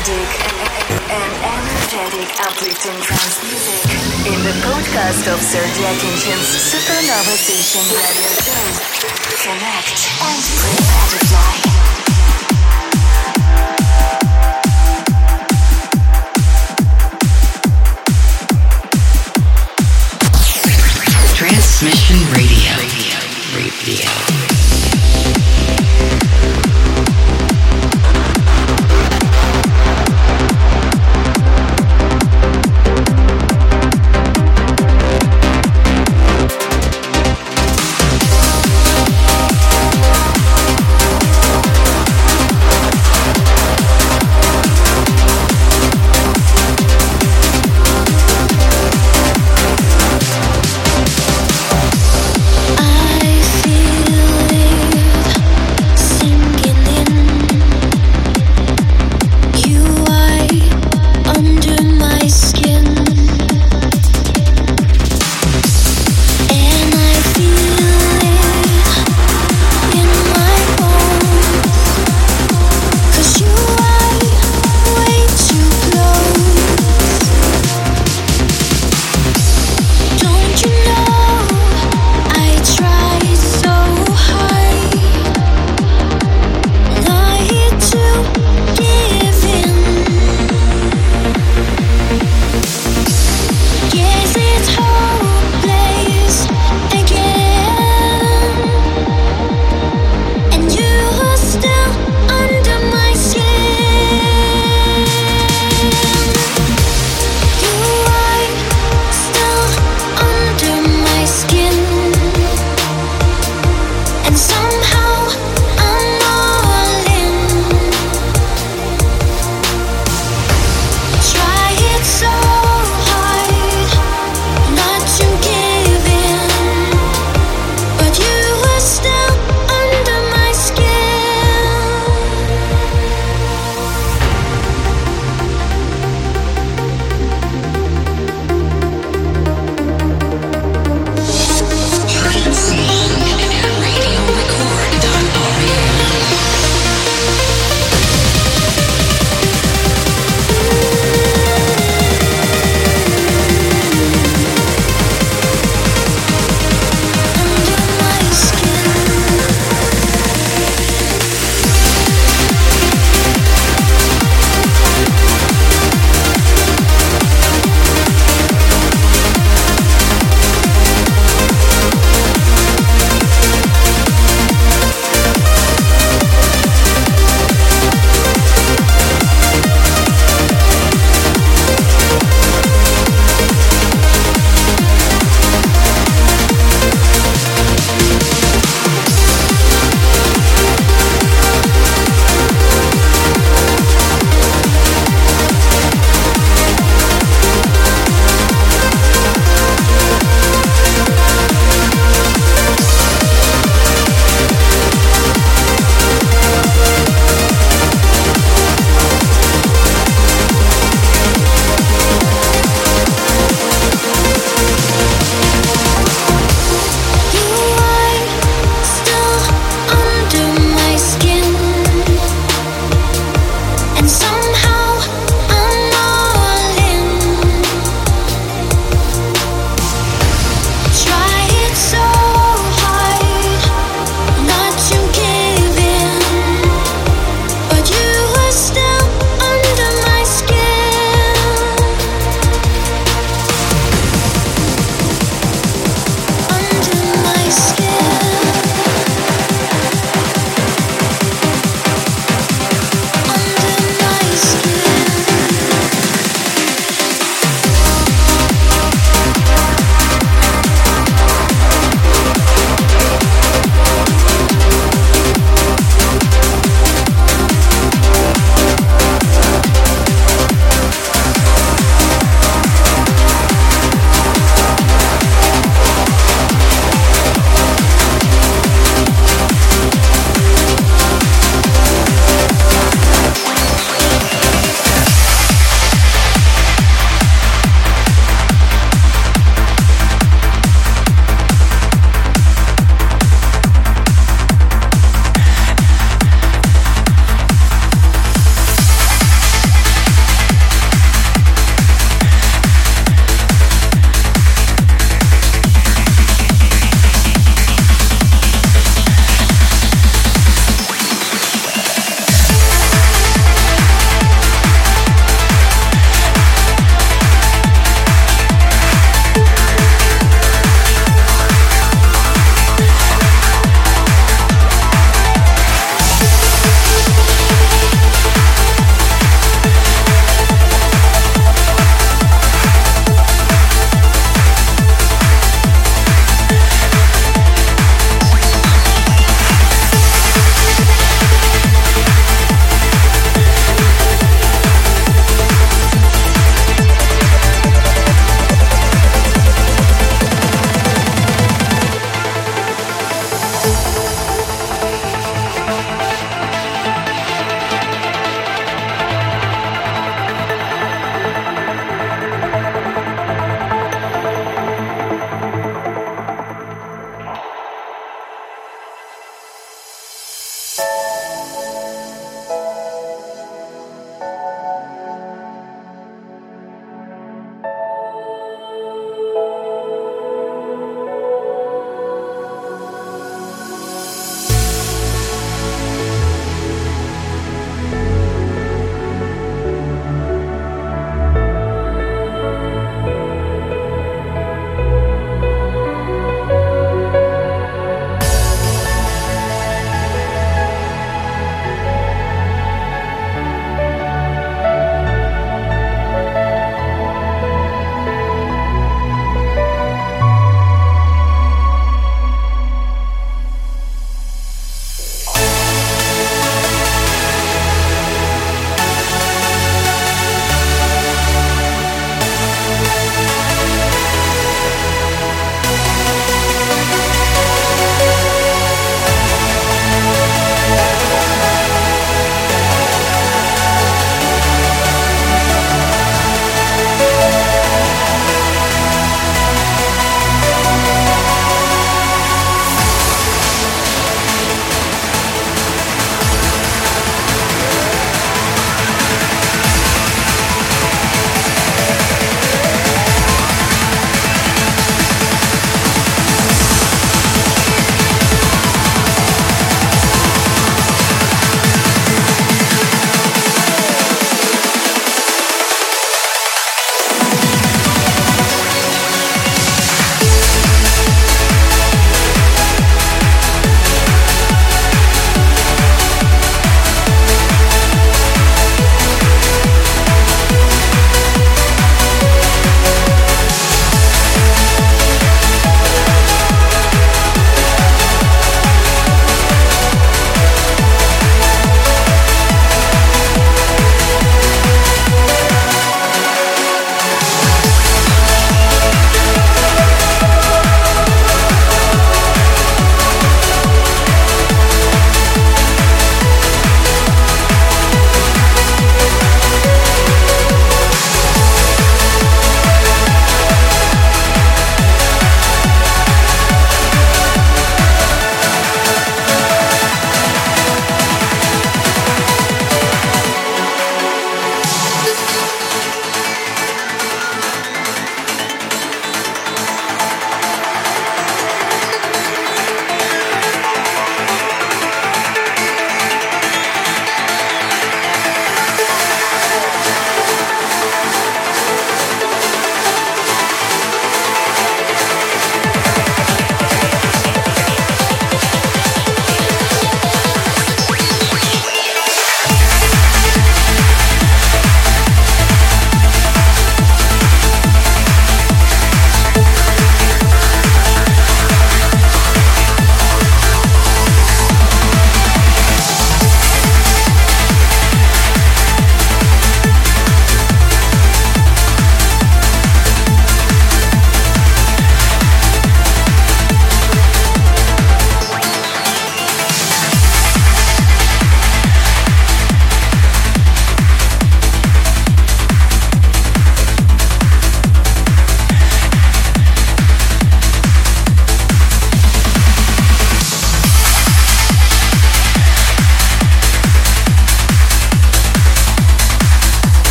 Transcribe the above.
melodic and energetic uplifting trance music in the podcast of Sergey Akinshin's Supernova Station radio show. Connect and prepare